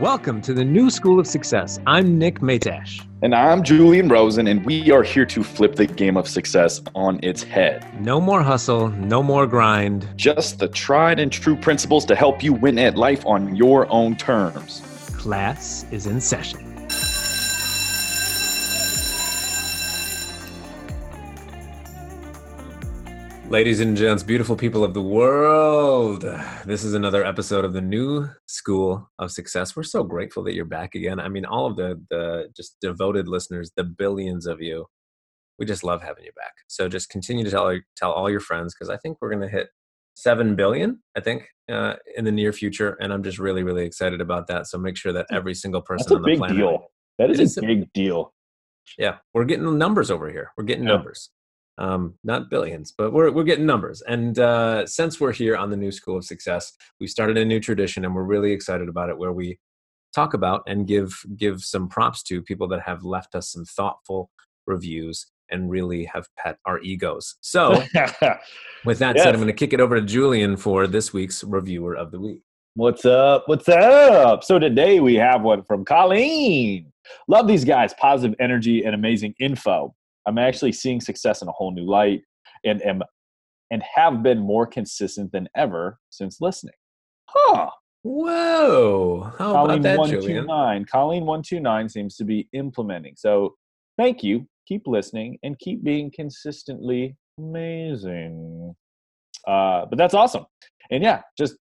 Welcome to the New School of Success. I'm Nick Matash. And I'm Julian Rosen, and we are here to flip the game of success on its head. No more hustle, no more grind. Just the tried and true principles to help you win at life on your own terms. Class is in session. Ladies and gents, beautiful people of the world, this is another episode of the New School of Success. We're so grateful that you're back again. I mean, all of the the just devoted listeners, the billions of you, we just love having you back. So just continue to tell tell all your friends because I think we're going to hit seven billion. I think uh, in the near future, and I'm just really really excited about that. So make sure that every single person on the big planet. Deal. That is, a big deal. Yeah, we're getting numbers over here. We're getting yeah. numbers um, not billions, but we're we're getting numbers. And uh, since we're here on the New School of Success, we started a new tradition, and we're really excited about it, where we talk about and give give some props to people that have left us some thoughtful reviews and really have pet our egos. So, with that yes. said, I'm going to kick it over to Julian for this week's reviewer of the week. What's up? What's up? So today we have one from Colleen. Love these guys, positive energy and amazing info. I'm actually seeing success in a whole new light and am and have been more consistent than ever since listening. Huh. Whoa. How Colleen about that, Julian? Colleen 129 seems to be implementing. So thank you. Keep listening and keep being consistently amazing. Uh, but that's awesome. And yeah, just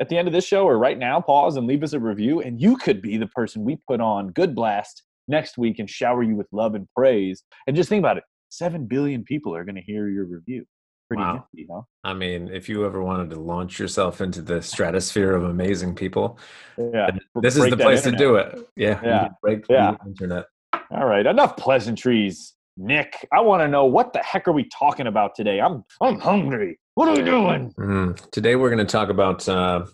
at the end of this show or right now, pause and leave us a review, and you could be the person we put on Good Blast next week and shower you with love and praise. And just think about it 7 billion people are going to hear your review. Pretty wow. nifty, huh? I mean, if you ever wanted to launch yourself into the stratosphere of amazing people, yeah, this is the place to do it. Yeah, yeah. break yeah. the internet. All right, enough pleasantries. Nick, I want to know what the heck are we talking about today? I'm I'm hungry. What are we doing? Mm, today we're going to talk about uh,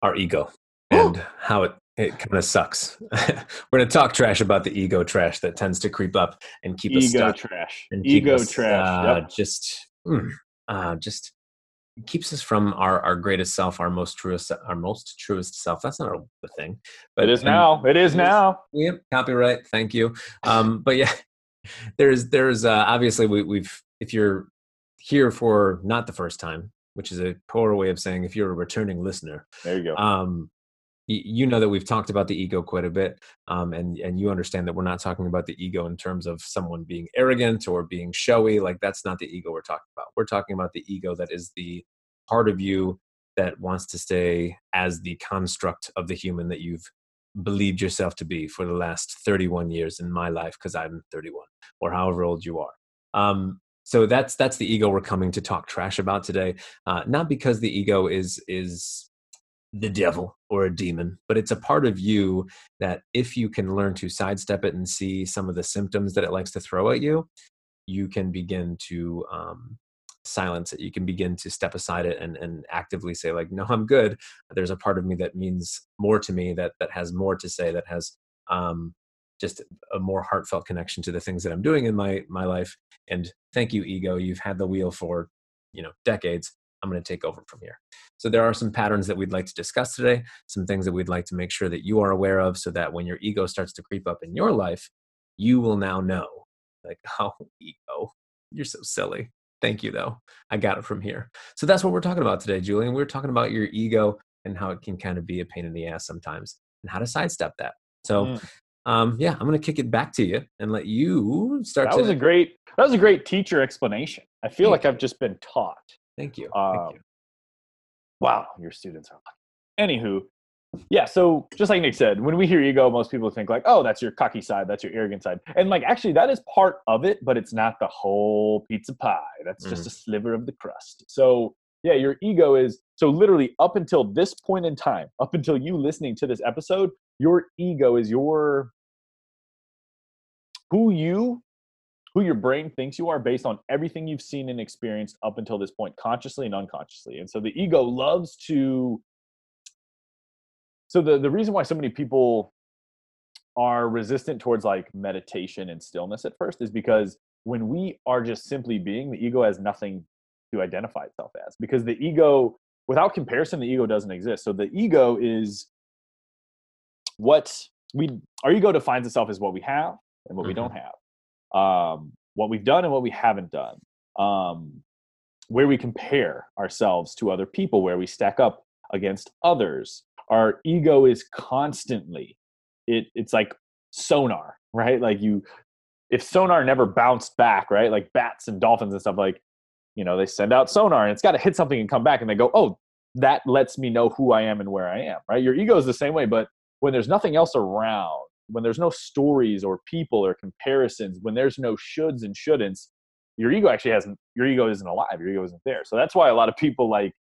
our ego and how it it kind of sucks. We're going to talk trash about the ego trash that tends to creep up and keep ego us stuck. trash. And ego us, trash. Uh, yep. Just, mm, uh, just keeps us from our, our greatest self, our most truest, our most truest self. That's not a thing, but it is now. It is now. Yep. Copyright. Thank you. Um, but yeah, there's, there's, uh, obviously we, we've, if you're here for not the first time, which is a poor way of saying if you're a returning listener. There you go. Um, you know that we've talked about the ego quite a bit um, and and you understand that we're not talking about the ego in terms of someone being arrogant or being showy like that's not the ego we're talking about. We're talking about the ego that is the part of you that wants to stay as the construct of the human that you've believed yourself to be for the last 31 years in my life because i'm 31 or however old you are. Um, so that's that's the ego we're coming to talk trash about today uh, not because the ego is is the devil or a demon, but it's a part of you that if you can learn to sidestep it and see some of the symptoms that it likes to throw at you, you can begin to um, silence it. You can begin to step aside it and, and actively say, like, no, I'm good. There's a part of me that means more to me, that that has more to say, that has um, just a more heartfelt connection to the things that I'm doing in my my life. And thank you, ego. You've had the wheel for you know decades I'm going to take over from here. So there are some patterns that we'd like to discuss today, some things that we'd like to make sure that you are aware of so that when your ego starts to creep up in your life, you will now know like, oh, ego, you're so silly. Thank you though. I got it from here. So that's what we're talking about today, Julian. We're talking about your ego and how it can kind of be a pain in the ass sometimes and how to sidestep that. So mm. um, yeah, I'm going to kick it back to you and let you start. That to- was a great, that was a great teacher explanation. I feel like I've just been taught. Thank you. Um, Thank you. Wow, your students are lucky. Anywho, yeah, so just like Nick said, when we hear ego, most people think like, oh, that's your cocky side, that's your arrogant side. And like actually that is part of it, but it's not the whole pizza pie. That's just mm. a sliver of the crust. So yeah, your ego is so literally up until this point in time, up until you listening to this episode, your ego is your who you who your brain thinks you are based on everything you've seen and experienced up until this point, consciously and unconsciously. And so the ego loves to. So the, the reason why so many people are resistant towards like meditation and stillness at first is because when we are just simply being, the ego has nothing to identify itself as. Because the ego, without comparison, the ego doesn't exist. So the ego is what we our ego defines itself as what we have and what we don't mm-hmm. have um, what we've done and what we haven't done um, where we compare ourselves to other people where we stack up against others. Our ego is constantly it it's like sonar right? Like you if sonar never bounced back right? Like bats and dolphins and stuff like you know they send out sonar and it's got to hit something and come back and they go oh that lets me know who i am and where i am right? Your ego is the same way but when there's nothing else around when there's no stories or people or comparisons when there's no shoulds and shouldn'ts your ego actually hasn't your ego isn't alive your ego isn't there. So that's why a lot of people like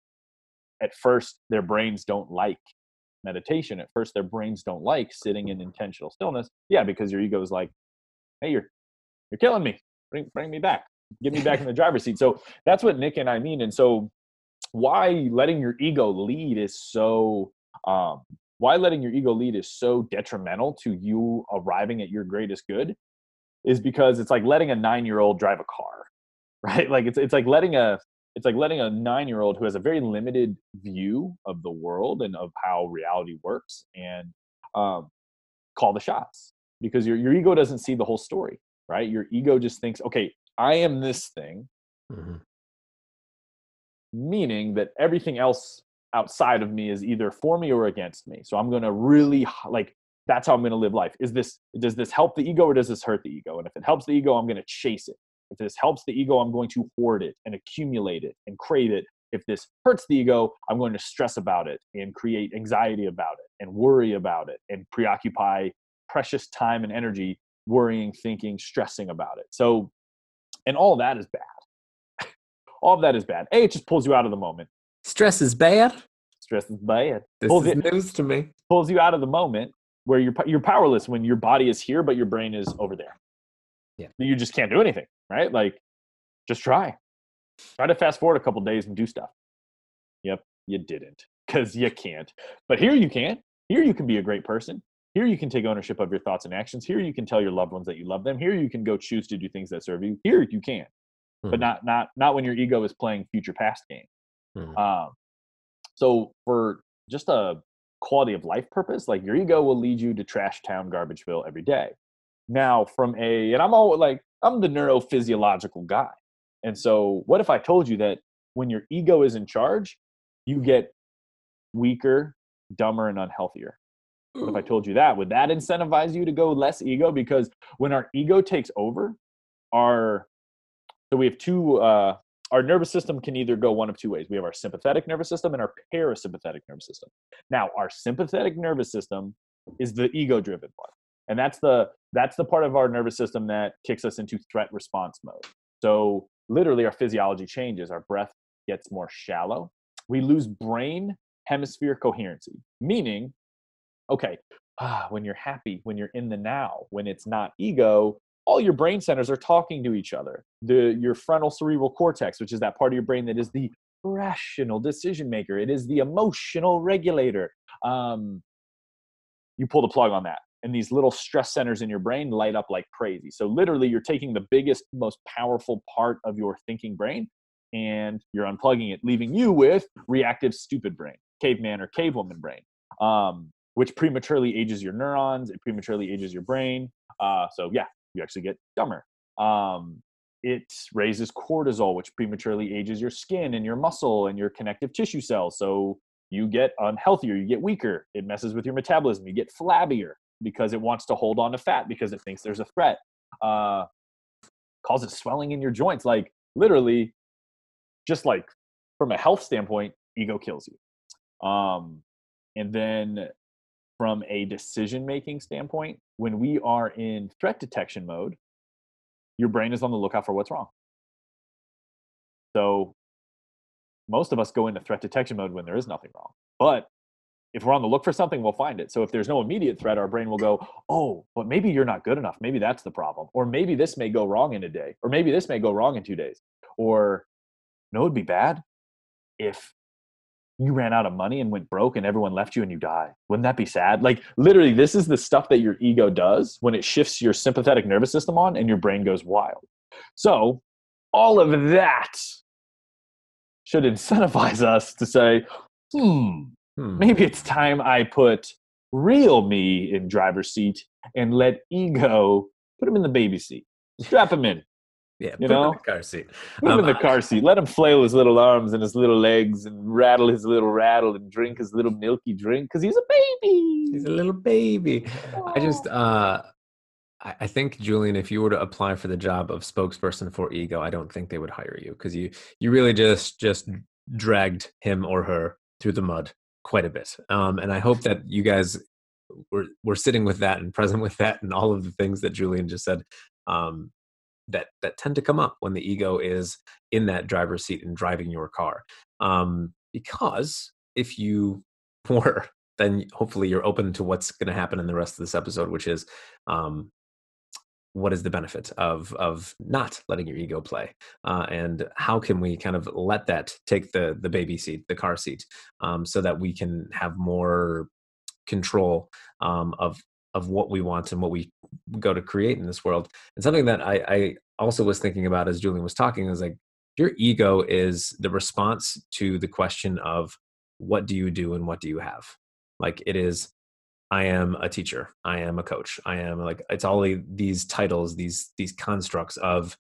at first their brains don't like meditation. At first their brains don't like sitting in intentional stillness. Yeah because your ego is like hey you're you're killing me. Bring bring me back. Get me back in the driver's seat. So that's what nick and i mean. And so why letting your ego lead is so um why letting your ego lead is so detrimental to you arriving at your greatest good is because it's like letting a nine year old drive a car right like it's, it's like letting a it's like letting a nine year old who has a very limited view of the world and of how reality works and um, call the shots because your, your ego doesn't see the whole story right your ego just thinks okay i am this thing mm-hmm. meaning that everything else outside of me is either for me or against me so i'm going to really like that's how i'm going to live life is this does this help the ego or does this hurt the ego and if it helps the ego i'm going to chase it if this helps the ego, I'm going to hoard it and accumulate it and crave it. If this hurts the ego, I'm going to stress about it and create anxiety about it and worry about it and preoccupy precious time and energy worrying, thinking, stressing about it. So, and all that is bad. all of that is bad. A, it just pulls you out of the moment. Stress is bad. Stress is bad. This pulls is it, news to me. Pulls you out of the moment where you're you're powerless when your body is here, but your brain is over there. Yeah, you just can't do anything right? Like, just try. Try to fast forward a couple days and do stuff. Yep, you didn't because you can't. But here you can. Here you can be a great person. Here you can take ownership of your thoughts and actions. Here you can tell your loved ones that you love them. Here you can go choose to do things that serve you. Here you can, mm-hmm. but not not not when your ego is playing future past game. Mm-hmm. Um, so for just a quality of life purpose, like your ego will lead you to trash town garbageville every day. Now, from a and I'm all like I'm the neurophysiological guy. And so, what if I told you that when your ego is in charge, you get weaker, dumber, and unhealthier? What if I told you that? Would that incentivize you to go less ego? Because when our ego takes over, our so we have two uh, our nervous system can either go one of two ways. We have our sympathetic nervous system and our parasympathetic nervous system. Now, our sympathetic nervous system is the ego driven one and that's the that's the part of our nervous system that kicks us into threat response mode so literally our physiology changes our breath gets more shallow we lose brain hemisphere coherency meaning okay ah, when you're happy when you're in the now when it's not ego all your brain centers are talking to each other the your frontal cerebral cortex which is that part of your brain that is the rational decision maker it is the emotional regulator um, you pull the plug on that and these little stress centers in your brain light up like crazy. So literally you're taking the biggest most powerful part of your thinking brain and you're unplugging it leaving you with reactive stupid brain, caveman or cavewoman brain. Um, which prematurely ages your neurons, it prematurely ages your brain. Uh, so yeah, you actually get dumber. Um, it raises cortisol, which prematurely ages your skin and your muscle and your connective tissue cells. So you get unhealthier, you get weaker. It messes with your metabolism, you get flabbier because it wants to hold on to fat because it thinks there's a threat. Uh, causes swelling in your joints. Like literally, just like from a health standpoint, ego kills you. Um, and then from a decision making standpoint, when we are in threat detection mode, your brain is on the lookout for what's wrong. So most of us go into threat detection mode when there is nothing wrong. But if we're on the look for something, we'll find it. So if there's no immediate threat, our brain will go, oh, but maybe you're not good enough. Maybe that's the problem. Or maybe this may go wrong in a day. Or maybe this may go wrong in two days. Or no, it'd be bad if you ran out of money and went broke and everyone left you and you die. Wouldn't that be sad? Like literally, this is the stuff that your ego does when it shifts your sympathetic nervous system on and your brain goes wild. So all of that should incentivize us to say, hmm, hmm. maybe it's time I put real me in driver's seat and let ego put him in the baby seat. Strap him in. Yeah, You put him in know? the car seat. Put him Um, in the car seat. Let him flail his little arms and his little legs and rattle his little rattle and drink his little milky drink because he's a baby. He's a little baby. I just, uh, I, I think Julian, if you were to apply for the job of spokesperson for Ego, I don't think they would hire you because you you really just just dragged him or her through the mud quite a bit. Um, and I hope that you guys were were sitting with that and present with that and all of the things that Julian just said. Um, that that tend to come up when the ego is in that driver's seat and driving your car. Um, because if you were then hopefully you're open to what's going to happen in the rest of this episode, which is um, what is the benefit of of not letting your ego play, uh, and how can we kind of let that take the the baby seat, the car seat, um, so that we can have more control um, of of what we want and what we go to create in this world. And something that I, I also was thinking about as Julian was talking is like your ego is the response to the question of what do you do and what do you have? Like it is i am a teacher. I am a coach. I am like it's all these titles these these constructs of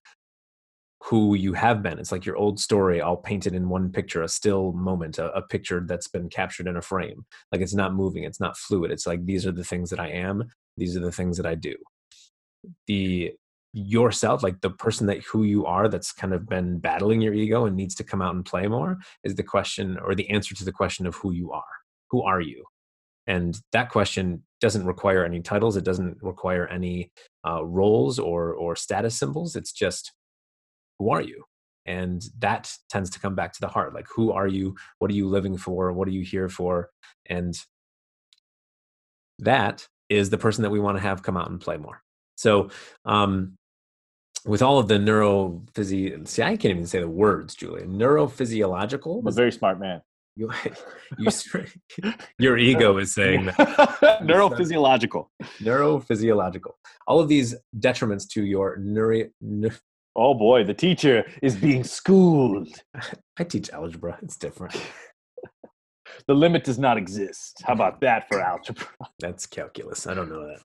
who you have been. It's like your old story all painted in one picture a still moment a, a picture that's been captured in a frame. Like it's not moving it's not fluid. It's like these are the things that i am these are the things that i do. The yourself like the person that who you are that's kind of been battling your ego and needs to come out and play more is the question or the answer to the question of who you are. Who are you? And that question doesn't require any titles it doesn't require any uh, roles or or status symbols. It's just who are you? And that tends to come back to the heart like who are you? What are you living for? What are you here for? And that is the person that we want to have come out and play more. So um with all of the neurophysi see i can't even say the words julian neurophysiological? I'm a very smart man. you, you your ego is saying that. Neurophysiological. neurophysiological. All of these detriments to your neuro neu- Oh boy, the teacher is being schooled. i teach algebra it's different The limit does not exist. How about that for algebra? that's calculus i don't know that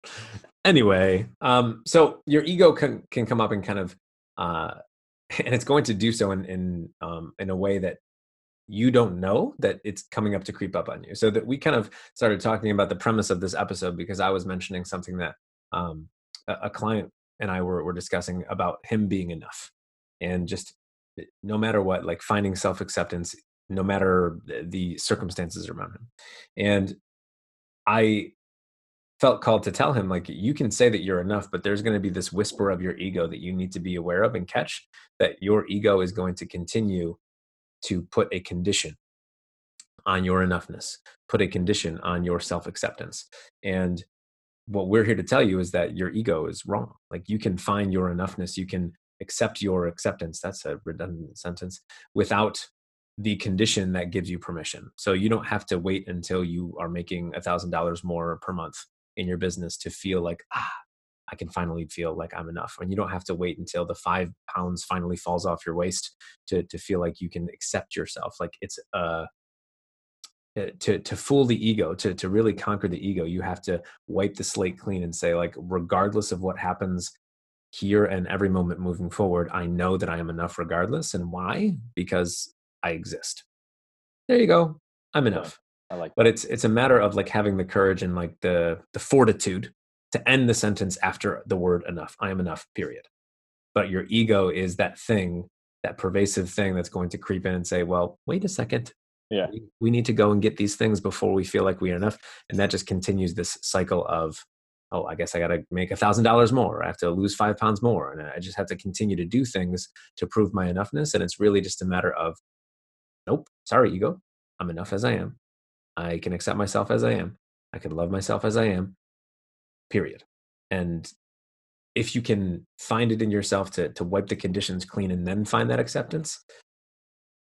anyway um so your ego can can come up and kind of uh and it's going to do so in in um in a way that you don't know that it's coming up to creep up on you so that we kind of started talking about the premise of this episode because i was mentioning something that um a, a client and i were, were discussing about him being enough. And just eh, no matter what like finding self-acceptance no matter the- circumstances around him. And i felt called to tell him like you can say that you're enough but there's going to be this whisper of your ego that you need to be aware of and catch that your ego is going to continue to put a condition on your enoughness put a condition on your self-acceptance. And what we're here to tell you is that your ego is wrong. Like you can find your enoughness you can accept your acceptance that's a redundant sentence without the condition that gives you permission. So you don't have to wait until you are making a thousand dollars more per month in your business to feel like ah i can finally feel like i'm enough. And you don't have to wait until the five pounds finally falls off your waist to to feel like you can accept yourself. Like it's a Uh, to to fool the ego to to really conquer the ego you have to wipe the slate clean and say like regardless of what happens here and every moment moving forward i know that i am enough regardless and why? Because i exist. There you go. I'm enough. I like but it's it's a matter of like having the courage and like the the fortitude to end the sentence after the word enough. I am enough period. But your ego is that thing that pervasive thing that's going to creep in and say well wait a second Yeah. we, need to go and get these things before we feel like we are enough and that just continues this cycle of oh i guess i got to make a thousand dollars more i have to lose five pounds more and i just have to continue to do things to prove my enoughness and it's really just a matter of nope sorry ego i'm enough as i am. I can accept myself as i am. I can love myself as i am. Period. And if you can find it in yourself to to wipe the conditions clean and then find that acceptance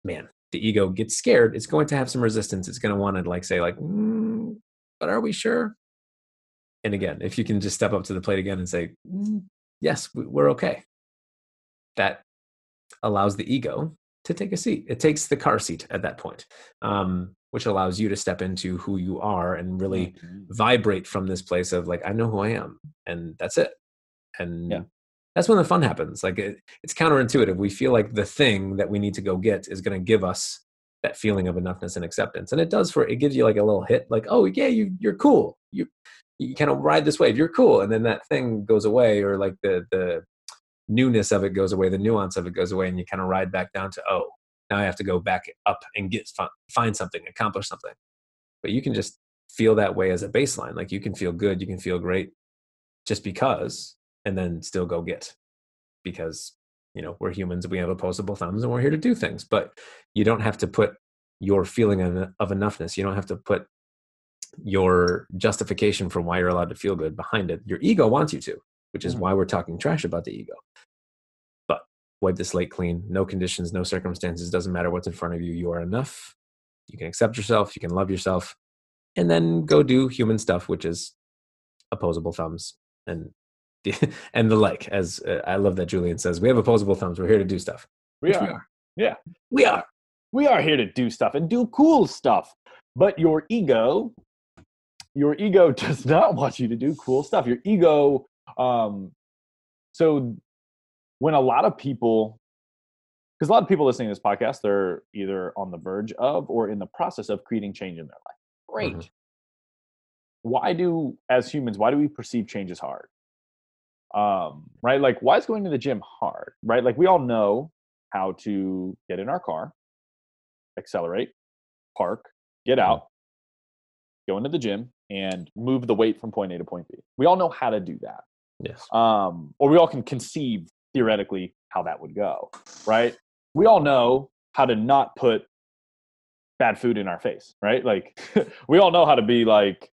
man the ego gets scared it's going to have some resistance it's going to want to like say like mm, but are we sure and again if you can just step up to the plate again and say mm, yes we- we're okay that allows the ego to take a seat it takes the car seat at that point um, which allows you to step into who you are and really Mhm. vibrate from this place of like i know who i am and that's it and Yeah. That's when the fun happens like it, it's counterintuitive. We feel like the thing that we need to go get is going to give us that feeling of enoughness and acceptance and it does for it gives you like a little hit like oh yeah you you're cool. You you kind of ride this wave. You're cool. And then that thing goes away or like the the newness of it goes away the nuance of it goes away and you kind of ride back down to oh now i have to go back up and get find something accomplish something. But you can just feel that way as a baseline. Like you can feel good you can feel great just because and then still go get because you know we're humans we have opposable thumbs and we're here to do things but you don't have to put your feeling of, enoughness you don't have to put your justification for why you're allowed to feel good behind it. Your ego wants you to which is why we're talking trash about the ego. But wipe the slate clean no conditions no circumstances doesn't matter what's in front of you you are enough. You can accept yourself you can love yourself and then go do human stuff which is opposable thumbs and and the like as uh, i love that julian says we have opposable thumbs. We're here to do stuff. We Which are. Yeah. we are. We are here to do stuff and do cool stuff. But your ego your ego does not want you to do cool stuff. Your ego um so when a lot of people because a lot of people listening to this podcast they're either on the verge of or in the process of creating change in their life. Great. Mhm. why do as humans why do we perceive change as hard um right like why is going to the gym hard right like we all know how to get in our car accelerate, park, get out, go into the gym, and move the weight from point A to point B. We all know how to do that. yes Um, or we all can conceive theoretically how that would go, right? We all know how to not put bad food in our face, right? Like we all know how to be like,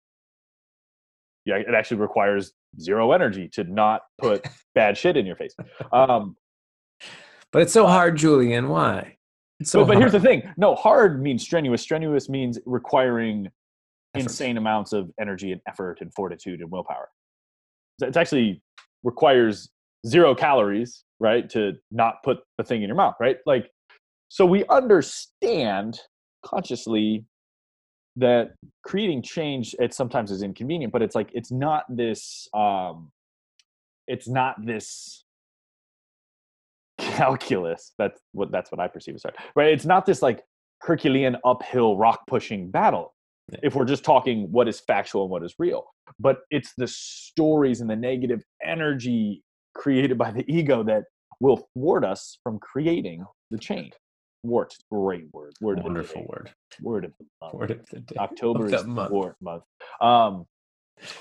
yeah, it actually requires zero energy to not put bad shit in your face. Um, but it's so hard julian why? It's so but, but here's the thing. No hard means strenuous. Strenuous means requiring Effort. insane amounts of energy and effort and fortitude and willpower. It's actually requires zero calories right to not put the thing in your mouth right? Like so we understand consciously that creating change it sometimes is inconvenient but it's like it's not this um it's not this calculus. That's what that's what i perceive as hard right? It's not this like herculean uphill rock pushing battle Yeah. if we're just talking what is factual and what is real. But it's the stories and the negative energy created by the ego that will thwart us from creating the change thwart great word word of the wonderful word word of the month. word of the day October is the month. thwart month. Um,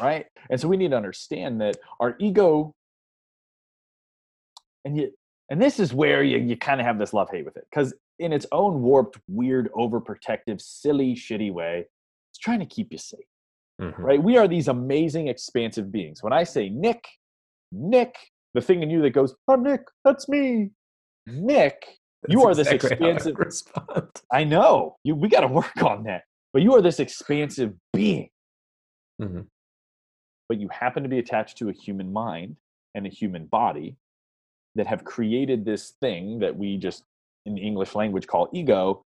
right? And so we need to understand that our ego, and yet, and this is where you, you kind of have this love hate with it, because in its own warped, weird, overprotective, silly, shitty way, it's trying to keep you safe, Mhm. right? We are these amazing, expansive beings. When I say Nick, Nick, the thing in you that goes, "I'm Nick, that's me," Nick. You That's are this exactly I expansive- respond. I know you. We got to work on that. But you are this expansive being. Mhm. But you happen to be attached to a human mind and a human body that have created this thing that we just, in the English language, call ego,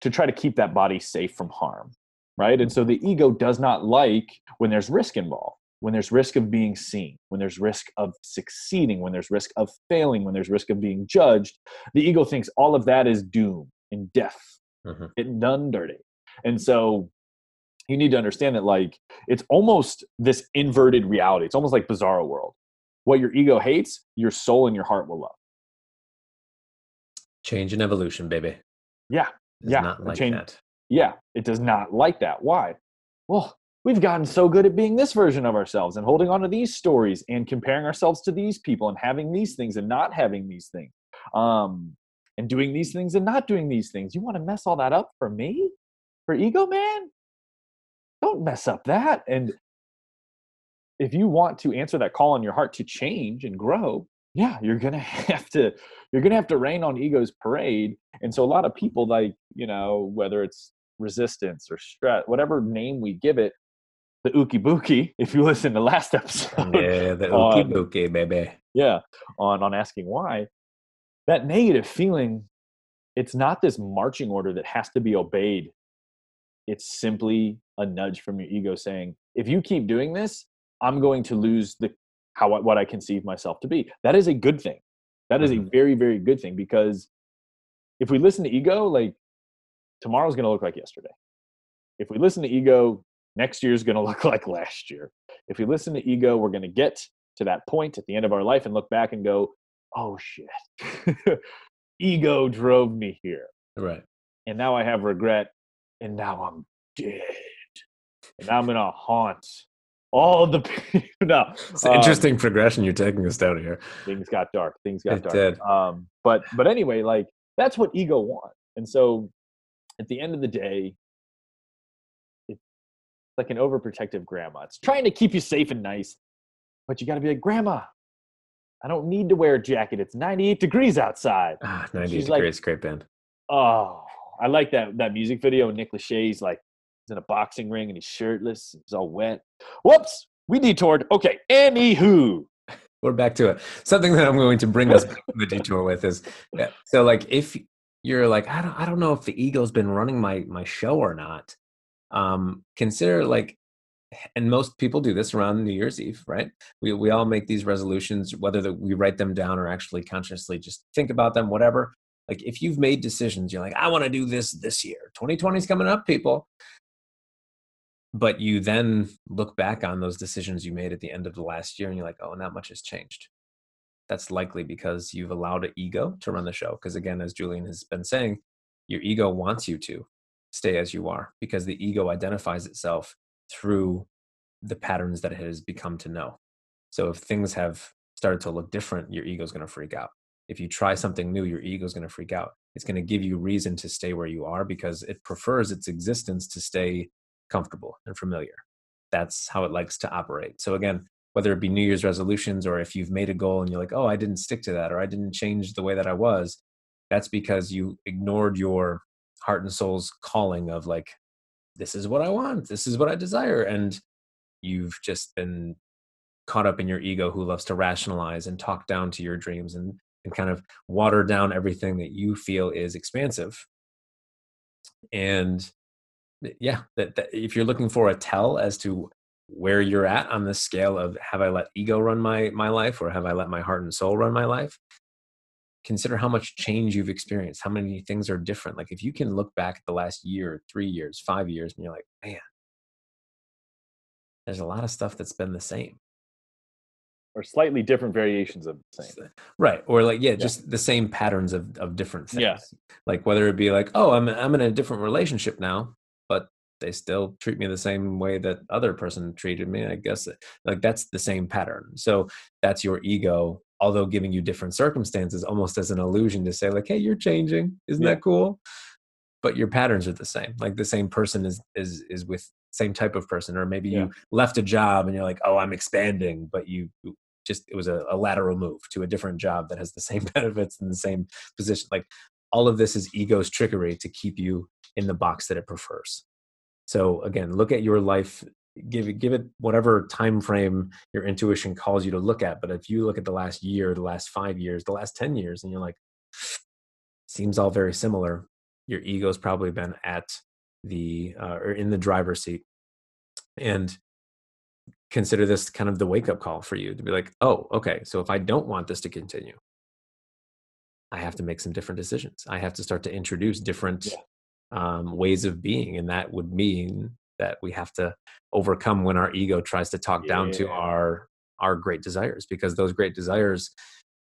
to try to keep that body safe from harm. Right. And so the ego does not like when there's risk involved, when there's risk of being seen, when there's risk of succeeding, when there's risk of failing, when there's risk of being judged. The ego thinks all of that is doom and death Mhm. getting done dirty. And so you need to understand that like it's almost this inverted reality. It's almost like bizarro world. What your ego hates, your soul and your heart will love. change and evolution baby Yeah. Does Yeah, not like change- that Yeah, it does not like that. Why? Well, we've gotten so good at being this version of ourselves and holding on to these stories and comparing ourselves to these people and having these things and not having these things. Um, and doing these things and not doing these things. You want to mess all that up for me? For ego man? Don't mess up that. And if you want to answer that call in your heart to change and grow, yeah, you're gonna have to you're gonna have to rain on ego's parade. And so a lot of people like, you know, whether it's resistance or stress, whatever name we give it, the ookie bookie, if you listen to last episode, yeah the ookie bookie baby yeah on on asking why that negative feeling it's not this marching order that has to be obeyed it's simply a nudge from your ego saying, if you keep doing this, I'm going to lose the how what I conceive myself to be. That is a good thing. That is mm-hmm. a very very good thing because if we listen to ego, like tomorrow's going to look like yesterday. If we listen to ego, next year is going to look like last year. If we listen to ego, we're going to get to that point at the end of our life and look back and go, "Oh shit. ego drove me here." Right. And now I have regret and now I'm dead. And I'm going to haunt all the people. no, it's um, interesting progression you're taking us down here. Things got dark. Things got it dark. Did. Um, but but anyway, like that's what ego wants. And so at the end of the day, like an overprotective grandma. It's trying to keep you safe and nice, but you got to be like, Grandma, I don't need to wear a jacket. It's 98 degrees outside. Ah, 98 She's degrees, like, great band. Oh, I like that that music video. Nick Lachey's like he's in a boxing ring and he's shirtless. He's all wet. Whoops, we detoured. Okay, anywho. We're back to it. Something that I'm going to bring us back to the detour with is yeah. so like if you're like I don't I don't know if the ego's been running my my show or not. Um, consider like and most people do this around New Year's Eve, right? We we all make these resolutions, whether that we write them down or actually consciously just think about them, whatever. Like if you've made decisions, you're like, I want to do this this year. 2020 is coming up, people. But you then look back on those decisions you made at the end of the last year and you're like, oh, not much has changed. That's likely because you've allowed an ego to run the show. Because again, as Julian has been saying, your ego wants you to stay as you are because the ego identifies itself through the patterns that it has become to know. So if things have started to look different, your ego is going to freak out. If you try something new your ego is going to freak out. It's going to give you reason to stay where you are because it prefers its existence to stay comfortable and familiar. That's how it likes to operate. So again whether it be new year's resolutions or if you've made a goal and you're like oh i didn't stick to that or i didn't change the way that i was that's because you ignored your heart and soul's calling of like this is what i want this is what i desire and you've just been caught up in your ego who loves to rationalize and talk down to your dreams and and kind of water down everything that you feel is expansive. And eh, yeah that, that, if you're looking for a tell as to where you're at on the scale of have i let ego run my my life or have i let my heart and soul run my life consider how much change you've experienced how many things are different like if you can look back at the last year three years five years and you're like man there's a lot of stuff that's been the same or slightly different variations of the same. Right. Or like, yeah, just yeah. the same patterns of, of different things. Yeah. Like whether it be like, oh, I'm I'm in a different relationship now, but they still treat me the same way that other person treated me. I guess like that's the same pattern. So that's your ego, although giving you different circumstances almost as an illusion to say, like, hey, you're changing. Isn't yeah. that cool? But your patterns are the same. Like the same person is is is with same type of person or maybe yeah. you left a job and you're like oh i'm expanding but you just it was a, a lateral move to a different job that has the same benefits and the same position like all of this is ego's trickery to keep you in the box that it prefers so again look at your life give it give it whatever time frame your intuition calls you to look at but if you look at the last year the last 5 years the last 10 years and you're like seems all very similar your ego's probably been at the uh, or in the driver's seat and consider this kind of the wake up call for you to be like, oh, okay, so if I don't want this to continue, I have to make some different decisions. I have to start to introduce different yeah. um, ways of being. And that would mean that we have to overcome when our ego tries to talk yeah. down to our our great desires because those great desires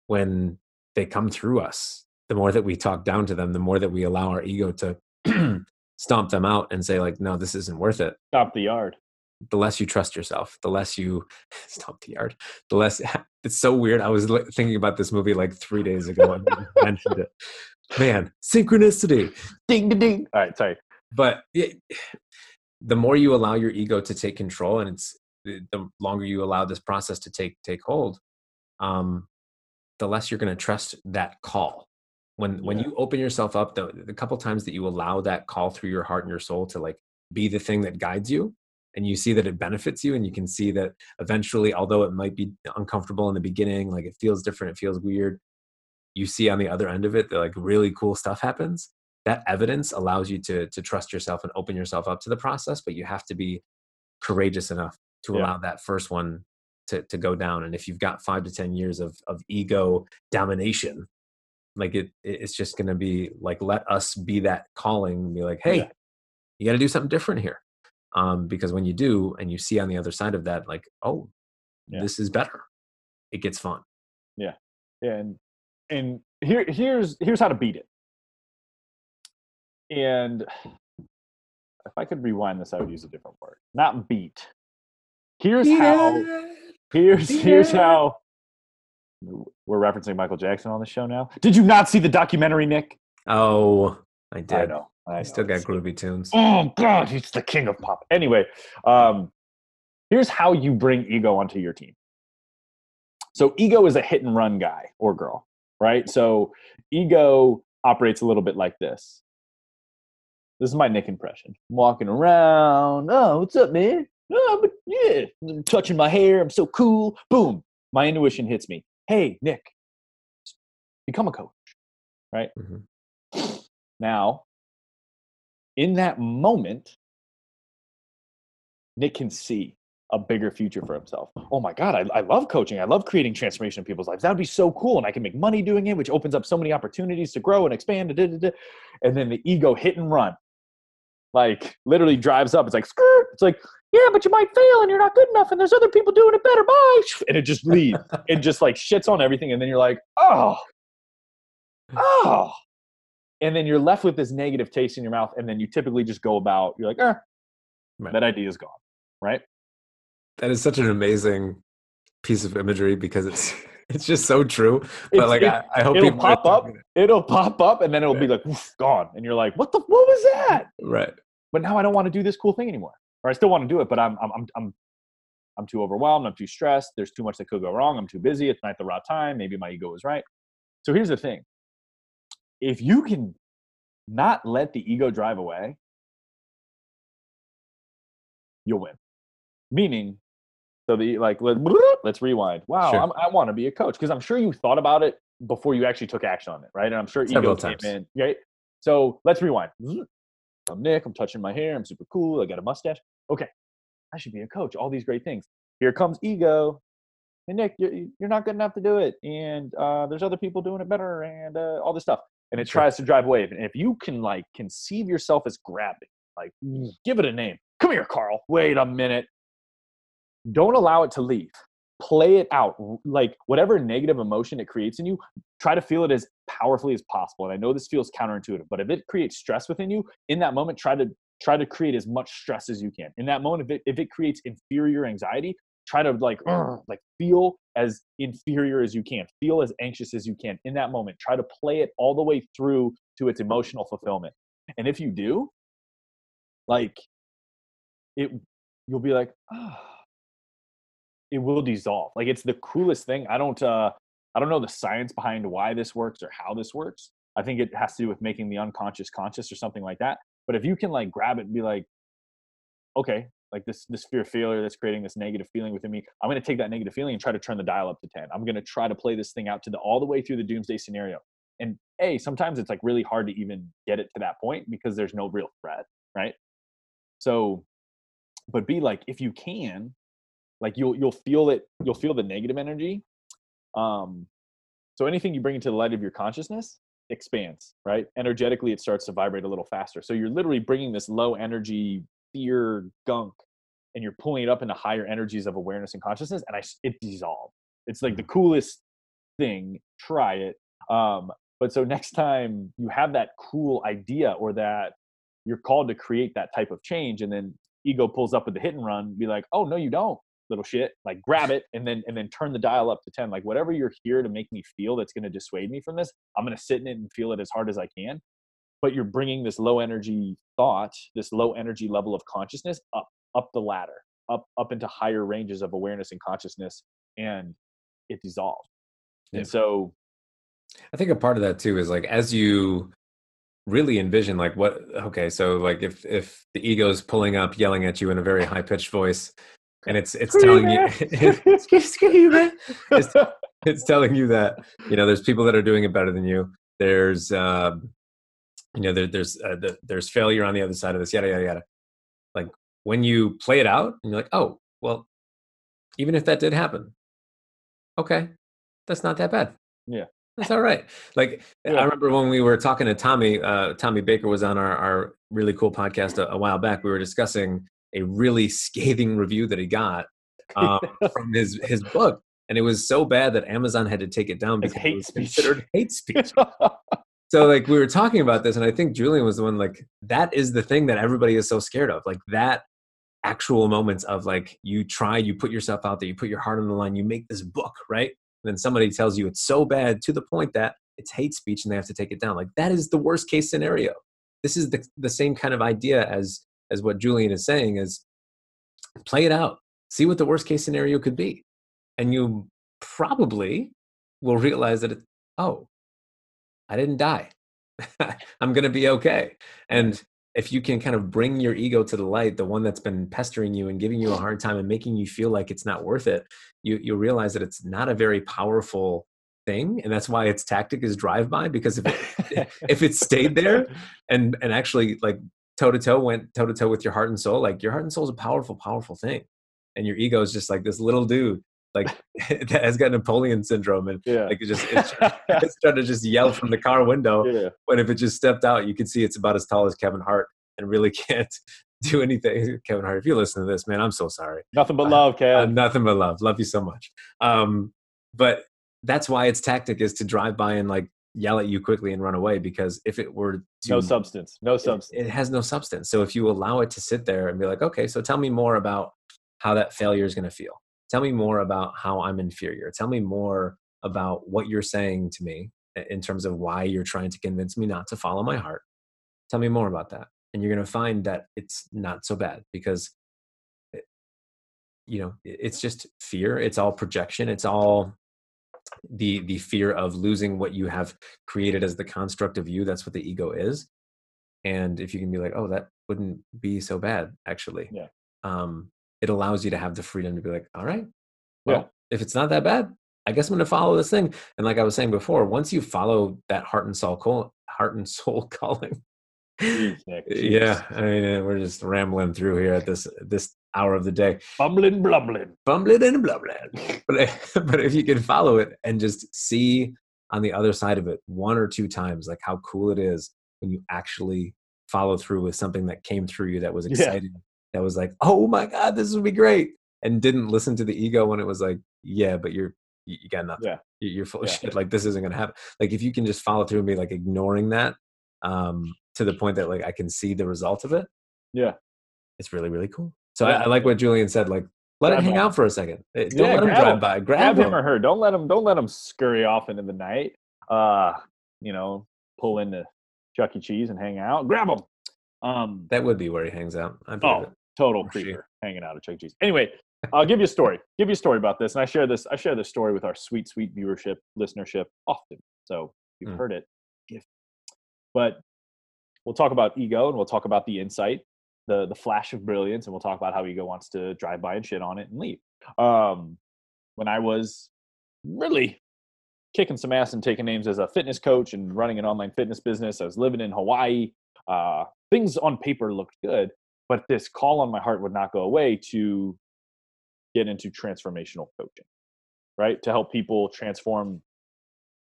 when they come through us the more that we talk down to them the more that we allow our ego to stomp them out and say like no this isn't worth it Stomp the Yard the less you trust yourself, the less you Stomp the Yard, the less it's so weird. I was thinking about this movie like three days ago and mentioned it. Man, synchronicity. Ding, ding, ding. All right, sorry. But it, the more you allow your ego to take control, and it's the longer you allow this process to take take hold, um, the less you're going to trust that call. When yeah. when you open yourself up, the, the couple times that you allow that call through your heart and your soul to like be the thing that guides you, and you see that it benefits you and you can see that eventually although it might be uncomfortable in the beginning like it feels different it feels weird you see on the other end of it that like really cool stuff happens that evidence allows you to to trust yourself and open yourself up to the process but you have to be courageous enough to Yeah. allow that first one to, to go down and if you've got five to ten years of, of ego domination like it it- it's just going to be like let us be that calling and be like hey Yeah. you got to do something different here um, because when you do and you see on the other side of that like oh Yeah. this is better it gets fun Yeah, and and here here's here's how to beat it and if i could rewind this i would use a different word not beat. Here's how here's here's Yeah. how we're referencing michael jackson on the show now. Did you not see the documentary nick? Oh i did. i know i i still know, got groovy tunes. Oh god he's the king of pop. Anyway um here's how you bring ego onto your team. So ego is a hit and run guy or girl right? So ego operates a little bit like this this is my nick impression i'm walking around oh what's up man oh but yeah I'm touching my hair i'm so cool boom my intuition hits me hey nick become a coach right Mhm. now in that moment, Nick can see a bigger future for himself. Oh my God, I, I love coaching. I love creating transformation in people's lives. That would be so cool. And I can make money doing it, which opens up so many opportunities to grow and expand. da, da, da. And then the ego hit and run. Like literally drives up. It's like, skirt. It's like, yeah, but you might fail and you're not good enough. And there's other people doing it better. Bye. And it just leaves. it just like shits on everything. And then you're like, oh, oh. And then you're left with this negative taste in your mouth. And then you typically just go about, you're like, eh, Right. that idea is gone. Right. that is such an amazing piece of imagery because it's it's just so true but It's- like it- I, I hope it'll people pop up. it. It'll pop up and then it'll be like, "Woof, gone. And you're like, what the, what was that? right But now I don't want to do this cool thing anymore. Or I still want to do it, but I'm, I'm, I'm, I'm, I'm too overwhelmed. I'm too stressed. There's too much that could go wrong. I'm too busy. It's not the right time. Maybe my ego is right. So here's the thing. If you can not let the ego drive away, you'll win. Meaning, so the like let, let's rewind. Wow, Sure. I'm, I want to be a coach because I'm sure you thought about it before you actually took action on it, right? And I'm sure Several ego times. came in, right? So let's rewind. I'm Nick. I'm touching my hair. I'm super cool. I got a mustache. Okay, I should be a coach. All these great things. Here comes ego. Hey Nick, you're, you're not good enough to do it, and uh, there's other people doing it better, and uh, all this stuff. And it Sure. tries to drive away. And if you can like conceive yourself as grabbing, like give it a name. Come here, Carl. Wait a minute. Don't allow it to leave. Play it out. Like whatever negative emotion it creates in you, try to feel it as powerfully as possible. And I know this feels counterintuitive, but if it creates stress within you, in that moment, try to try to create as much stress as you can. In that moment, if it, if it creates inferior anxiety, try to like like feel as inferior as you can. Feel as anxious as you can in that moment. Try to play it all the way through to its emotional fulfillment. And if you do, like it you'll be like, ah, it will dissolve. Like it's the coolest thing. I don't uh I don't know the science behind why this works or how this works. I think it has to do with making the unconscious conscious or something like that. But if you can like grab it and be like, okay, like this this fear failure that's creating this negative feeling within me, I'm gonna take that negative feeling and try to turn the dial up to 10. I'm gonna try to play this thing out to the all the way through the doomsday scenario. And A, sometimes it's like really hard to even get it to that point because there's no real threat, right? So, but B, like if you can, like you'll you'll feel it, you'll feel the negative energy. Um, so anything you bring into the light of your consciousness expands, right? Energetically, it starts to vibrate a little faster. So you're literally bringing this low energy fear gunk, and you're pulling it up into higher energies of awareness and consciousness, and I it dissolves. It's like the coolest thing. Try it. Um, but so next time you have that cool idea or that you're called to create that type of change, and then ego pulls up with the hit and run, be like, oh no, you don't little shit like grab it and then and then turn the dial up to 10 like whatever you're here to make me feel that's going to dissuade me from this i'm going to sit in it and feel it as hard as i can but you're bringing this low energy thought this low energy level of consciousness up up the ladder up up into higher ranges of awareness and consciousness and it dissolves Yeah. and so I think a part of that too is like as you really envision like what okay so like if if the ego is pulling up yelling at you in a very high pitched voice and it's it's telling you it's, it's telling you that you know there's people that are doing it better than you. There's um you know there, there's uh, the, there's failure on the other side of this yada yada yada. Like when you play it out and you're like oh well even if that did happen okay that's not that bad. Yeah. that's all right. Like Yeah. i remember when we were talking to tommy uh, tommy baker was on our, our really cool podcast a, a while back. We were discussing a really scathing review that he got um, from his his book and it was so bad that amazon had to take it down because it was speech. considered hate speech. So like we were talking about this and i think julian was the one like that is the thing that everybody is so scared of like that actual moments of like you try you put yourself out there you put your heart on the line you make this book right? And then somebody tells you it's so bad to the point that it's hate speech and they have to take it down. Like that is the worst case scenario. This is the, the same kind of idea as as what julian is saying is play it out see what the worst case scenario could be and you probably will realize that it, oh I didn't die. I'm going to be okay. And if you can kind of bring your ego to the light, the one that's been pestering you and giving you a hard time and making you feel like it's not worth it, you you realize that it's not a very powerful thing, and that's why its tactic is drive by. Because if it, if it stayed there and and actually like toe to toe went toe to toe with your heart and soul, like your heart and soul is a powerful, powerful thing, and your ego is just like this little dude like that has got Napoleon syndrome and yeah. like it just it's, it's trying to just yell from the car window yeah. but if it just stepped out, you could see it's about as tall as Kevin Hart and really can't do anything. Kevin Hart, if you listen to this, man, I'm so sorry. Nothing but love, Uh, nothing but love. Love you so much. Um, but that's why its tactic is to drive by and like yell at you quickly and run away because if it were to no substance. No substance. it has no substance. So if you allow it to sit there and be like, okay, so tell me more about how that failure is going to feel. Tell me more about how I'm inferior. Tell me more about what you're saying to me in terms of why you're trying to convince me not to follow my heart. Tell me more about that. And you're going to find that it's not so bad because it, you know, it's just fear. It's all projection. It's all the the fear of losing what you have created as the construct of you. That's what the ego is and if you can be like oh that wouldn't be so bad actually Yeah. um it allows you to have the freedom to be like all right well Yeah. if it's not that bad i guess i'm going to follow this thing and like i was saying before once you follow that heart and soul call, heart and soul calling Jeez, Nick, yeah i mean we're just rambling through here at this this hour of the day Bumbling, blumbling. bumbling and blubbling but but if you can follow it and just see on the other side of it one or two times like how cool it is when you actually follow through with something that came through you that was Yeah. exciting that was like oh my god this would be great and didn't listen to the ego when it was like yeah but you're you, got nothing Yeah. You- you're full of Yeah. shit like this isn't gonna happen like if you can just follow through and be like ignoring that um to the point that like i can see the result of it Yeah. it's really really cool so Yeah. I, I like what julian said like let Grab it hang him. out for a second Eh, don't Yeah, let him grab drive him. by grab, Grab him him or her. Don't let him. Don't let him scurry off into the night. Uh, you know, pull into Chuck E. Cheese and hang out. Grab him. Um, that would be where he hangs out I believe Oh, it. total Or she. creeper hanging out at Chuck E. Cheese. Anyway, I'll give you a story. Give you a story about this, and I share this. I share this story with our sweet, sweet viewership, listenership often. So you've Mm. heard it. But we'll talk about ego, and we'll talk about the insight, the the flash of brilliance, and we'll talk about how ego wants to drive by and shit on it and leave. Um, when I was really kicking some ass and taking names as a fitness coach and running an online fitness business, I was living in Hawaii. Uh, things on paper looked good, but this call on my heart would not go away to get into transformational coaching, right? To help people transform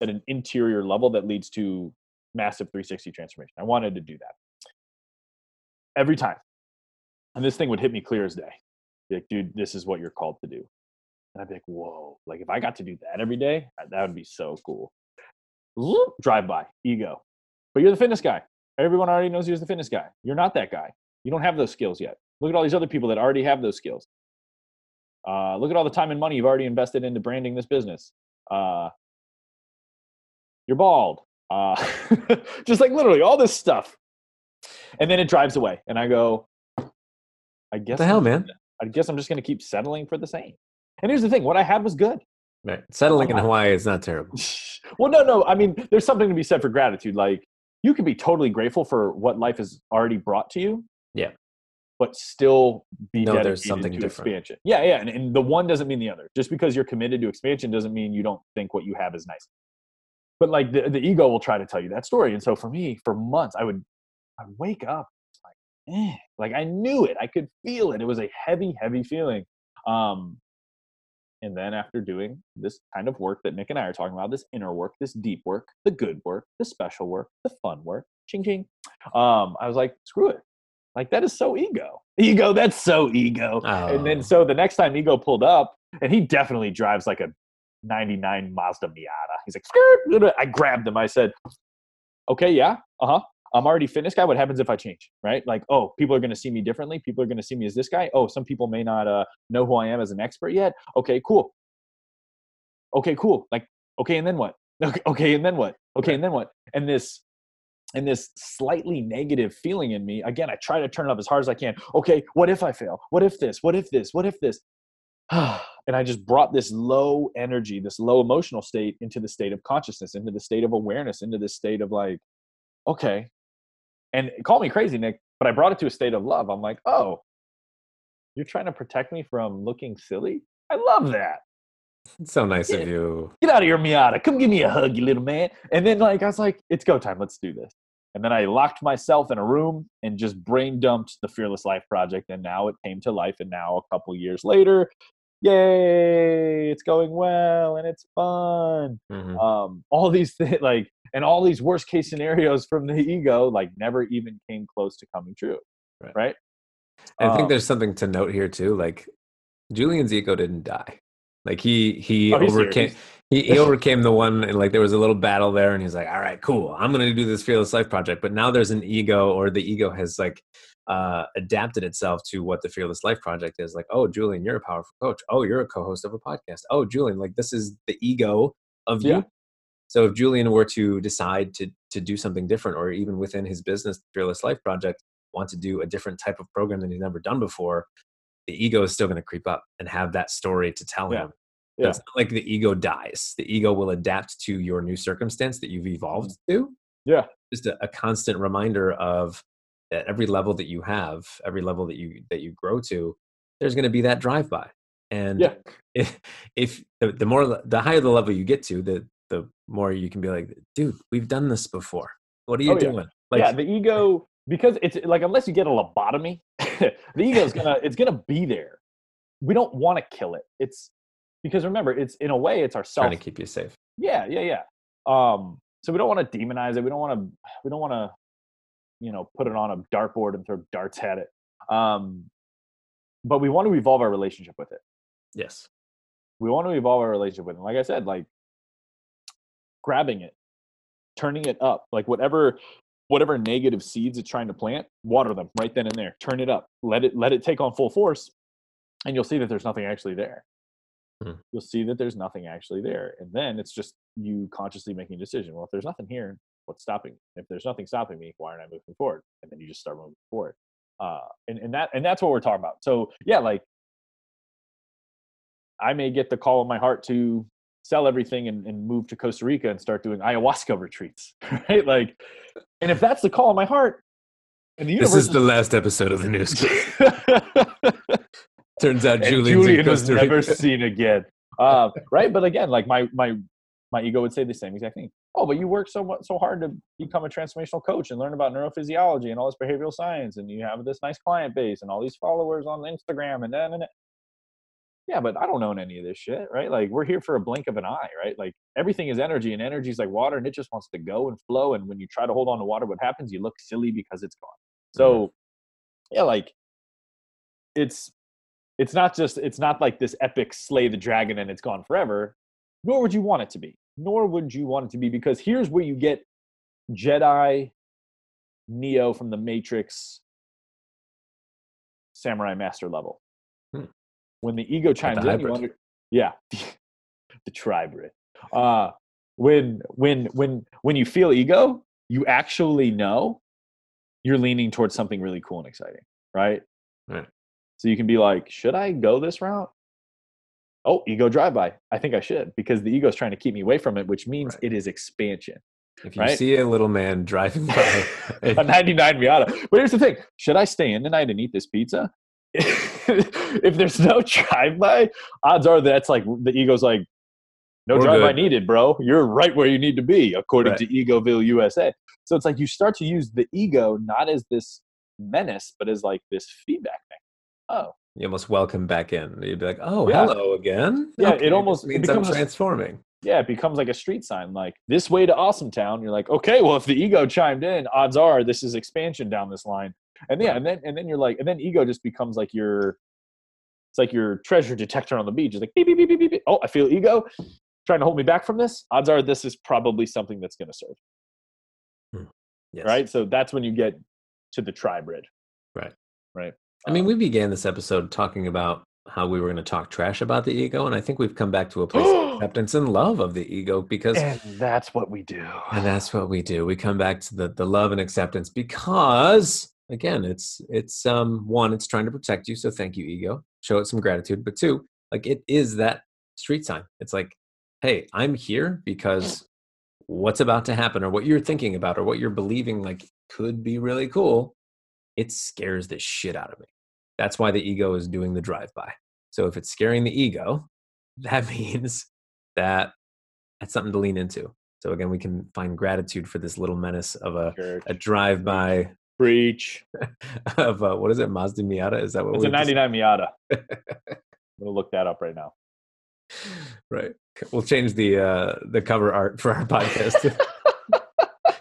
at an interior level that leads to massive 360 transformation. I wanted to do that every time. And this thing would hit me clear as day. Be like, dude, this is what you're called to do. And I'd be like, whoa, like if I got to do that every day, that- would be so cool. Drive by, ego. But you're the fitness guy. Everyone already knows you're the fitness guy. You're not that guy. You don't have those skills yet. Look at all these other people that already have those skills. Uh, look at all the time and money you've already invested into branding this business. Uh, you're bald. Uh, just like literally all this stuff. And then it drives away. And I go, I guess what the hell I'm- man I guess I'm just going to keep settling for the same. And here's the thing: what I had was good. right settling in uh-huh. hawaii is not terrible well, no, no. I mean, there's something to be said for gratitude. Like you can be totally grateful for what life has already brought to you. Yeah. But still be No, there's something to different. expansion. Yeah, yeah. And, and the one doesn't mean the other. Just because you're committed to expansion doesn't mean you don't think what you have is nice. but like the, the ego will try to tell you that story. And so for me, for months, I would I'd wake up like, eh, like I knew it. I could feel it. It was a heavy, heavy feeling. Um, and then after doing this kind of work that Nick and I are talking about, this inner work, this deep work, the good work, the special work, the fun work, ching ching, um, I was like, screw it. Like that is so ego. Ego, that's so ego. Oh. And then oh. so the next time ego pulled up, and he definitely drives like a 99 Mazda Miata. He's like, Skirt! I grabbed him. I said, okay, yeah, uh huh. I'm already fitness guy. What happens if I change? Right? Like, oh, people are going to see me differently. People are going to see me as this guy. Oh, some people may not uh, know who I am as an expert yet. Okay, cool. Okay, cool. Like, okay, and then what? Okay, okay, and then what? Okay, and then what? And this and this slightly negative feeling in me again i try to turn it up as hard as i can okay what if i fail what if this what if this what if this and I just brought this low energy, this low emotional state into the state of consciousness, into the state of awareness, into this state of like, okay. And call me crazy, Nick, but I brought it to a state of love. I'm like, oh, you're trying to protect me from looking silly? I love that. It's so nice of you. Get out of your Miata. Come give me a hug, you little man. And then like I was like, it's go time. Let's do this. And then I locked myself in a room and just brain dumped the Fearless Life project. And now it came to life. And now, a couple years later, yay, it's going well and it's fun. Mm-hmm. Um, all these things, like, and all these worst case scenarios from the ego, like, never even came close to coming true. Right. right? I think um, there's something to note here too. Like, Julian's ego didn't die. Like he he oh, overcame he, he overcame the one and like there was a little battle there and he's like, all right, cool, I'm gonna do this fearless life project. But now there's an ego or the ego has like uh, adapted itself to what the Fearless Life Project is. Like, oh, Julian, you're a powerful coach. Oh, you're a co-host of a podcast. Oh, Julian, like this is the ego of yeah. you. So if Julian were to decide to to do something different, or even within his business, Fearless Life Project, want to do a different type of program than he's never done before, the ego is still going to creep up and have that story to tell yeah. him. Yeah. It's not like the ego dies. The ego will adapt to your new circumstance that you've evolved mm. to. Yeah. Just a, a constant reminder of at every level that you have, every level that you that you grow to, there's going to be that drive by. And yeah. if if the, the more the higher the level you get to, the the more you can be like, dude, we've done this before. What are you oh, doing? Yeah. Like, yeah, the ego because it's like unless you get a lobotomy, the ego is gonna it's gonna be there. We don't want to kill it. It's because remember, it's in a way it's ourself trying to keep you safe. Yeah, yeah, yeah. Um, so we don't want to demonize it. We don't want to. We don't want to you know put it on a dartboard and throw darts at it um, but we want to evolve our relationship with it. Yes. We want to evolve our relationship with it like i said like grabbing it turning it up like whatever whatever negative seeds it's trying to plant water them right then and there turn it up let it let it take on full force and you'll see that there's nothing actually there. Hmm. you'll see that there's nothing actually there and then it's just you consciously making a decision well if there's nothing here what's stopping me? If there's nothing stopping me, why aren't I moving forward? And then you just start moving forward. Uh, and, and that and that's what we're talking about. So yeah, like I may get the call in my heart to sell everything and, and move to Costa Rica and start doing ayahuasca retreats, right? Like, and if that's the call in my heart, and the universe this is, is the last episode of the news. Turns out Julian was never seen again. Uh, right, but again, like my my my ego would say the same exact thing oh, but you work so much, so hard to become a transformational coach and learn about neurophysiology and all this behavioral science, and you have this nice client base and all these followers on Instagram and then and yeah, but I don't own any of this shit, right? Like we're here for a blink of an eye, right? Like everything is energy, and energy is like water, and it just wants to go and flow. And when you try to hold on to water, what happens? You look silly because it's gone. So, mm-hmm. yeah, like it's it's not just it's not like this epic slay the dragon and it's gone forever. Nor would you want it to be nor would you want it to be because here's where you get Jedi Neo from the Matrix Samurai Master level. Hmm. When the ego chimes the in, you under, yeah, the tribrid. Uh, when when when when you feel ego, you actually know you're leaning towards something really cool and exciting, right? Right. So you can be like, should I go this route? Oh, ego drive by. I think I should because the ego is trying to keep me away from it, which means right. it is expansion. If you right? see a little man driving by a 99 Miata, but here's the thing: should I stay in tonight and eat this pizza? if there's no drive by, odds are that's like the ego's like, No We're drive-by needed, bro. You're right where you need to be, according Right. to Egoville USA. So it's like you start to use the ego not as this menace, but as like this feedback thing. Oh, You almost welcome back in. You'd be like, "Oh, Yeah. hello again." Yeah, it Okay, this almost- it means becomes I'm a- transforming. yeah, it becomes like a street sign, like this way to Awesome Town. You're like, okay, well, if the ego chimed in, odds are this is expansion down this line. And yeah, and then and then you're like, and then ego just becomes like your, it's like your treasure detector on the beach. It's like beep beep beep beep beep. beep. Oh, I feel ego trying to hold me back from this. Odds are this is probably something that's going to serve. Hmm. Yes. Right. So that's when you get to the tribrid. Right. Right. I mean, we began this episode talking about how we were going to talk trash about the ego, and I think we've come back to a place of acceptance and love of the ego because and that's what we do. and that's what we do. We come back to the the love and acceptance because again it's it's um one it's trying to protect you so thank you ego. Show it some gratitude but two like it is that street sign. It's like hey i'm here because what's about to happen or what you're thinking about or what you're believing like could be really cool it scares the shit out of me that's why the ego is doing the drive by so if it's scaring the ego that means that that's something to lean into so again, we can find gratitude for this little menace of a, Church. a drive-by Breach. of uh what is it, Mazda Miata? Is that what It's a we just- 99 Miata. I'm gonna look that up right now. Right. We'll change the uh the cover art for our podcast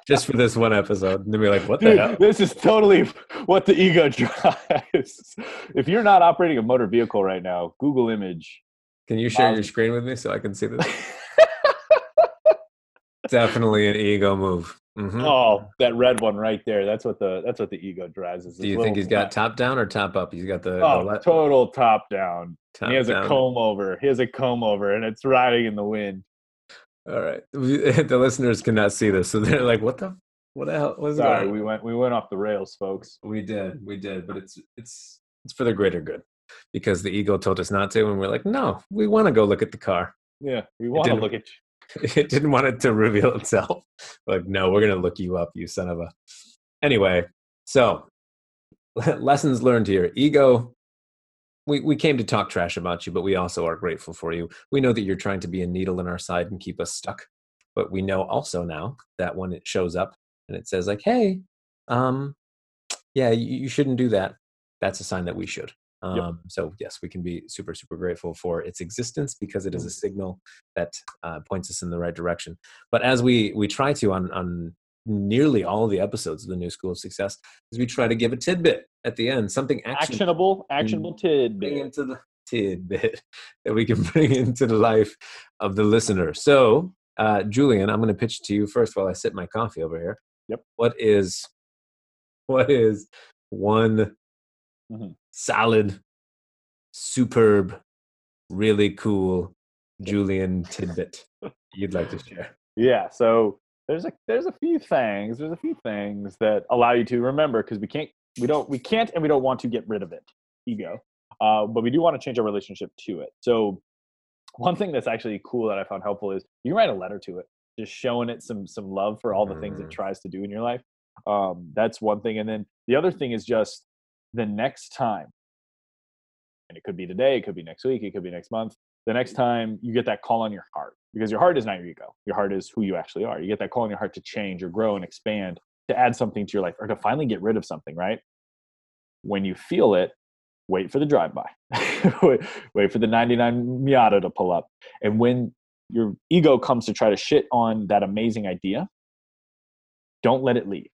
just for this one episode. And then we're like, what the Dude, hell? this is totally what the ego drives. if you're not operating a motor vehicle right now, Google image. Can you share your screen with me so I can see this? Definitely an ego move. Mhm. oh, that red one right there. That's what the that's what the ego drives. Is Do you think he's got top down or top up? He's got the, the Oh, le- total top down. top he has down. a comb over. He has a comb over, and it's riding in the wind. All right. The listeners cannot see this, so they're like, "What the? What the hell? was Sorry, going on?" we went we went off the rails, folks. We did, we did, but it's it's it's for the greater good because the ego told us not to, and we're like, no, we want to go look at the car. Yeah, we want to look at you. It didn't want it to reveal itself. like, no, we're gonna look you up, you son of a. Anyway, so lessons learned here. Ego. We, we came to talk trash about you, but we also are grateful for you. We know that you're trying to be a needle in our side and keep us stuck. But we know also now that when it shows up and it says like, "Hey, um, yeah, you, you shouldn't do that," that's a sign that we should. Um, So yes, we can be super super grateful for its existence because it is a signal that uh, points us in the right direction. But as we we try to on on nearly all of the episodes of the New School of Success, is we try to give a tidbit at the end, something action, Actionable, actionable bring tidbit. into the tidbit that we can bring into the life of the listener. So, uh, Julian, I'm going to pitch to you first while I sip my coffee over here. Yep. What is what is one Mhm. solid, superb, really cool Julian tidbit you'd like to share? Yeah, so there's a there's a few things there's a few things that allow you to remember because we can't we don't we can't and we don't want to get rid of it ego, uh, but we do want to change our relationship to it. So one thing that's actually cool that I found helpful is you can write a letter to it, just showing it some some love for all the things it Mm. tries to do in your life. Um, that's one thing, and then the other thing is just the next time, and it could be today, it could be next week, it could be next month. The next time you get that call on your heart, because your heart is not your ego, your heart is who you actually are. You get that call on your heart to change or grow and expand, to add something to your life, or to finally get rid of something. Right? When you feel it, wait for the drive-by. wait, wait for the 99 Miata to pull up. And when your ego comes to try to shit on that amazing idea, don't let it leave.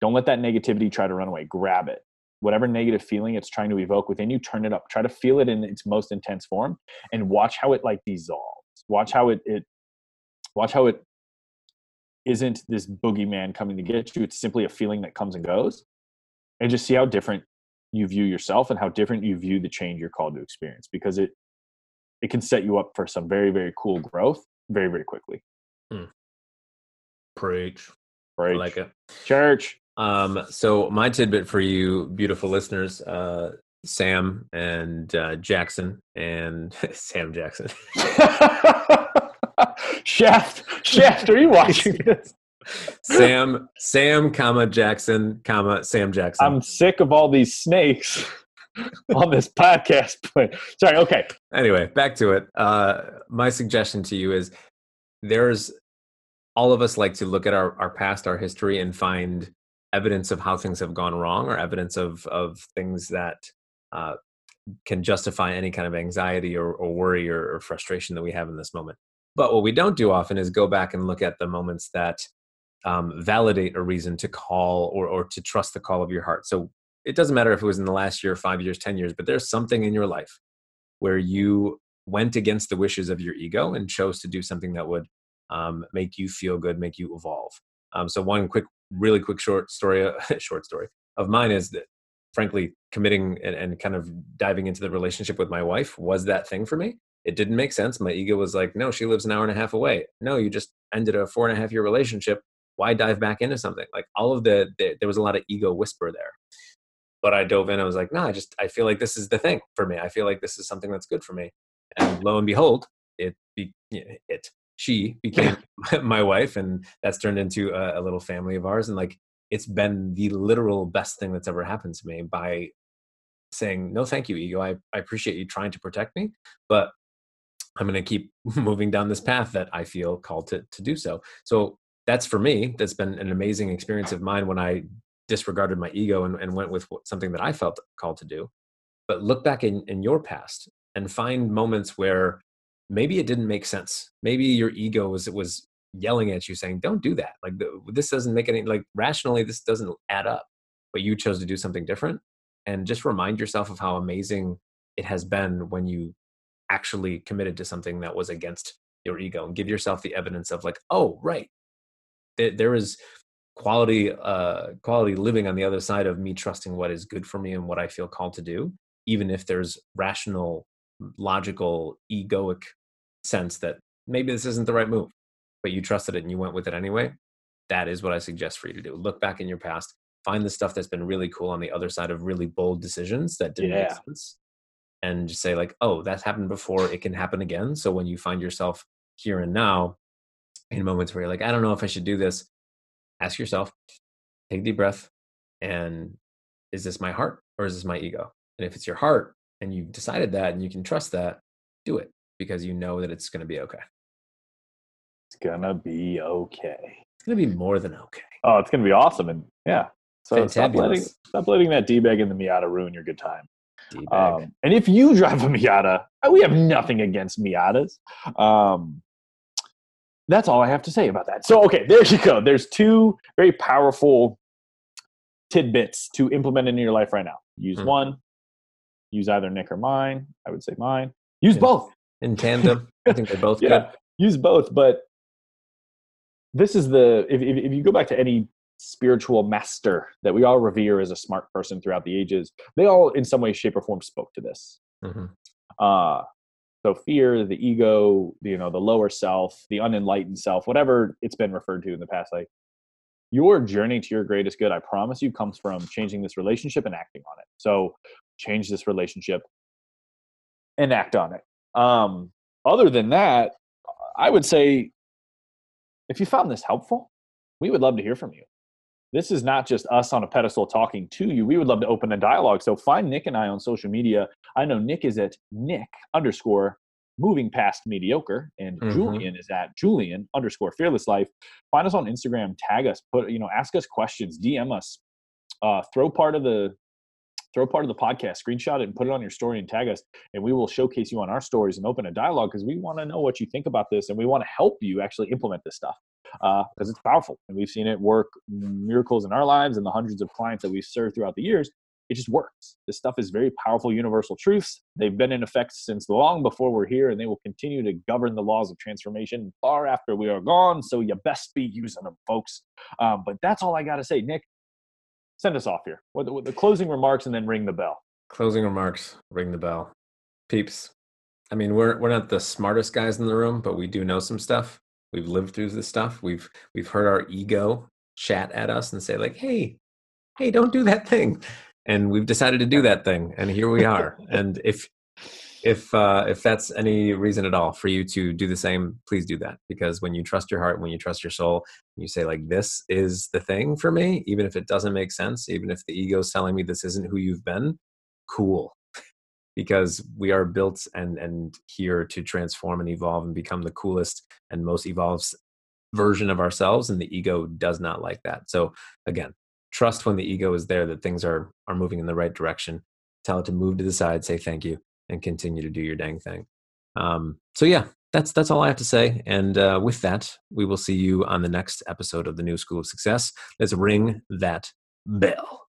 Don't let that negativity try to run away. Grab it. Whatever negative feeling it's trying to evoke within you, turn it up. Try to feel it in its most intense form and watch how it like dissolves. Watch how it it watch how it isn't this boogeyman coming to get you. It's simply a feeling that comes and goes. And just see how different you view yourself and how different you view the change you're called to experience because it it can set you up for some very very cool growth very very quickly Preach. I like it. church Um, so my tidbit for you, beautiful listeners, uh, Sam and uh, Jackson and Sam Jackson. shaft shaft are you watching this Sam, Sam, comma Jackson, comma Sam Jackson. i'm sick of all these snakes on this podcast. But sorry, okay. Anyway, back to it. Uh, my suggestion to you is there's all of us like to look at our, our past, our history, and find evidence of how things have gone wrong or evidence of, of things that uh, can justify any kind of anxiety or, or worry or, or frustration that we have in this moment. But what we don't do often is go back and look at the moments that um, validate a reason to call or, or to trust the call of your heart. So it doesn't matter if it was in the last year, five years, 10 years, but there's something in your life where you went against the wishes of your ego and chose to do something that would um, make you feel good, make you evolve. Um, so one quick, really quick short story, short story of mine is that frankly, committing and, and kind of diving into the relationship with my wife was that thing for me. It didn't make sense. My ego was like, no, she lives an hour and a half away. No, you just ended a four and a half year relationship. Why dive back into something? Like all of the, the there was a lot of ego whisper there but I dove in. I was like, no, I just I feel like this is the thing for me. I feel like this is something that's good for me. And lo and behold, it be it she became my wife, and that's turned into a, a little family of ours. And like it's been the literal best thing that's ever happened to me by saying no thank you ego i, I appreciate you trying to protect me but i'm going to keep moving down this path that i feel called to, to do so so that's for me that's been an amazing experience of mine when i disregarded my ego and, and went with something that I felt called to do. But look back in, in your past and find moments where maybe it didn't make sense. Maybe your ego was was yelling at you saying, "Don't do that. Like this doesn't make any like rationally this doesn't add up." But you chose to do something different and just remind yourself of how amazing it has been when you actually committed to something that was against your ego and give yourself the evidence of like, "Oh, right. There, there is quality uh, quality living on the other side of me trusting what is good for me and what I feel called to do, even if there's rational, logical, egoic sense that maybe this isn't the right move, but you trusted it and you went with it anyway. That is what I suggest for you to do. Look back in your past, find the stuff that's been really cool on the other side of really bold decisions that didn't yeah. make sense, and just say like, "Oh, that's happened before. It can happen again." So when you find yourself here and now in moments where you're like, "I don't know if I should do this," ask yourself, take a deep breath, and is this my heart or is this my ego? And if it's your heart and you've decided that and you can trust that, do it because you know that it's going to be okay. It's going to be okay. It's going to be more than okay. Oh, it's going to be awesome. And yeah. So stop letting, stop letting that D-bag in the Miata ruin your good time. Um, and if you drive a Miata, we have nothing against Miatas. Um, that's all I have to say about that. So, okay, there you go. There's two very powerful tidbits to implement into your life right now. Use mm. one, use either Nick or mine. I would say mine. Use both in tandem. I think they're both yeah, good. Use both, but this is the if, if, if you go back to any spiritual master that we all revere as a smart person throughout the ages, they all in some way, shape, or form spoke to this. Mm-hmm. Uh, so fear, the ego, you know, the lower self, the unenlightened self, whatever it's been referred to in the past, like your journey to your greatest good, I promise you, comes from changing this relationship and acting on it. So change this relationship and act on it. Um, other than that, I would say if you found this helpful, we would love to hear from you this is not just us on a pedestal talking to you. We would love to open a dialogue. So find Nick and I on social media. I know Nick is at Nick underscore moving past mediocre and mm-hmm. Julian is at Julian underscore fearless life. Find us on Instagram, tag us, put, you know, ask us questions, DM us, uh, throw part of the throw part of the podcast, screenshot it and put it on your story and tag us. And we will showcase you on our stories and open a dialogue because we want to know what you think about this and we want to help you actually implement this stuff because uh, it's powerful. And we've seen it work miracles in our lives and the hundreds of clients that we've served throughout the years. It just works. This stuff is very powerful universal truths. They've been in effect since long before we're here, and they will continue to govern the laws of transformation far after we are gone. So you best be using them, folks. Um, but that's all I got to say. Nick, send us off here with the, with the closing remarks and then ring the bell. Closing remarks, ring the bell. Peeps, I mean, we're we're not the smartest guys in the room, but we do know some stuff. We've lived through this stuff. We've we've heard our ego chat at us and say like, "Hey, hey, don't do that thing," and we've decided to do that thing, and here we are. and if if uh, if that's any reason at all for you to do the same, please do that because when you trust your heart, when you trust your soul, you say like, "This is the thing for me," even if it doesn't make sense, even if the ego is telling me this isn't who you've been. cool because we are built and and here to transform and evolve and become the coolest and most evolved version of ourselves and the ego does not like that. So again trust when the ego is there that things are are moving in the right direction. Tell it to move to the side say thank you and continue to do your dang thing. Um, so yeah that's that's all i have to say and uh, with that we will see you on the next episode of the new school of success. Let's ring that bell